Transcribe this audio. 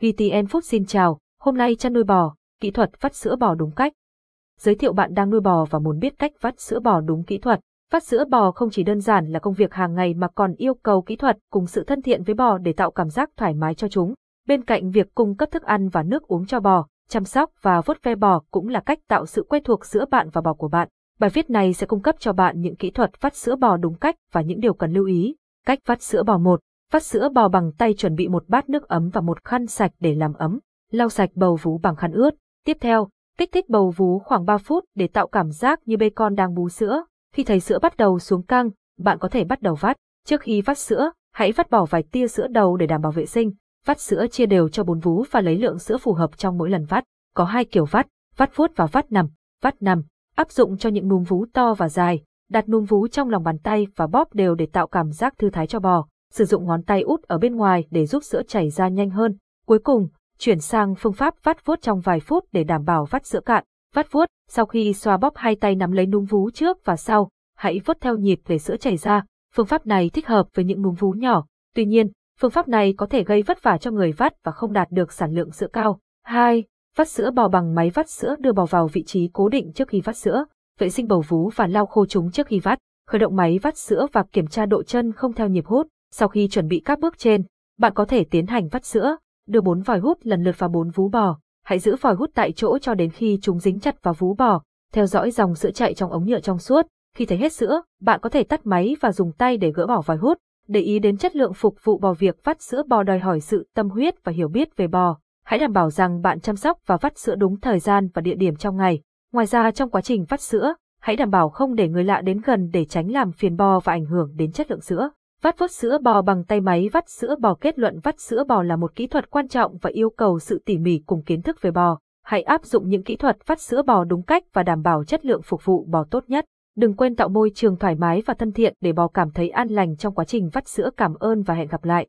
VTN Food xin chào, hôm nay chăn nuôi bò, kỹ thuật vắt sữa bò đúng cách. Giới thiệu bạn đang nuôi bò và muốn biết cách vắt sữa bò đúng kỹ thuật. Vắt sữa bò không chỉ đơn giản là công việc hàng ngày mà còn yêu cầu kỹ thuật cùng sự thân thiện với bò để tạo cảm giác thoải mái cho chúng. Bên cạnh việc cung cấp thức ăn và nước uống cho bò, chăm sóc và vuốt ve bò cũng là cách tạo sự quen thuộc giữa bạn và bò của bạn. Bài viết này sẽ cung cấp cho bạn những kỹ thuật vắt sữa bò đúng cách và những điều cần lưu ý. Cách vắt sữa bò 1. Vắt sữa bò bằng tay chuẩn bị một bát nước ấm và một khăn sạch để làm ấm. Lau sạch bầu vú bằng khăn ướt. Tiếp theo, kích thích bầu vú khoảng 3 phút để tạo cảm giác như bê con đang bú sữa. Khi thấy sữa bắt đầu xuống căng, bạn có thể bắt đầu vắt. Trước khi vắt sữa, hãy vắt bỏ vài tia sữa đầu để đảm bảo vệ sinh. Vắt sữa chia đều cho bốn vú và lấy lượng sữa phù hợp trong mỗi lần vắt. Có hai kiểu vắt, vắt vuốt và vắt nằm. Vắt nằm, áp dụng cho những núm vú to và dài. Đặt núm vú trong lòng bàn tay và bóp đều để tạo cảm giác thư thái cho bò. Sử dụng ngón tay út ở bên ngoài để giúp sữa chảy ra nhanh hơn. Cuối cùng, chuyển sang phương pháp vắt vuốt trong vài phút để đảm bảo vắt sữa cạn. Vắt vuốt, sau khi xoa bóp hai tay nắm lấy núm vú trước và sau, hãy vuốt theo nhịp để sữa chảy ra. Phương pháp này thích hợp với những núm vú nhỏ. Tuy nhiên, phương pháp này có thể gây vất vả cho người vắt và không đạt được sản lượng sữa cao. 2. Vắt sữa bò bằng máy vắt sữa đưa bò vào vị trí cố định trước khi vắt sữa. Vệ sinh bầu vú và lau khô chúng trước khi vắt. Khởi động máy vắt sữa và kiểm tra độ chân không theo nhịp hút. Sau khi chuẩn bị các bước trên, bạn có thể tiến hành vắt sữa, đưa bốn vòi hút lần lượt vào bốn vú bò. Hãy giữ vòi hút tại chỗ cho đến khi chúng dính chặt vào vú bò, theo dõi dòng sữa chạy trong ống nhựa trong suốt. Khi thấy hết sữa, bạn có thể tắt máy và dùng tay để gỡ bỏ vòi hút. Để ý đến chất lượng phục vụ bò việc vắt sữa bò đòi hỏi sự tâm huyết và hiểu biết về bò. Hãy đảm bảo rằng bạn chăm sóc và vắt sữa đúng thời gian và địa điểm trong ngày. Ngoài ra trong quá trình vắt sữa, hãy đảm bảo không để người lạ đến gần để tránh làm phiền bò và ảnh hưởng đến chất lượng sữa. Vắt vốt sữa bò bằng tay máy, vắt sữa bò kết luận vắt sữa bò là một kỹ thuật quan trọng và yêu cầu sự tỉ mỉ cùng kiến thức về bò. Hãy áp dụng những kỹ thuật vắt sữa bò đúng cách và đảm bảo chất lượng phục vụ bò tốt nhất. Đừng quên tạo môi trường thoải mái và thân thiện để bò cảm thấy an lành trong quá trình vắt sữa. Cảm ơn và hẹn gặp lại.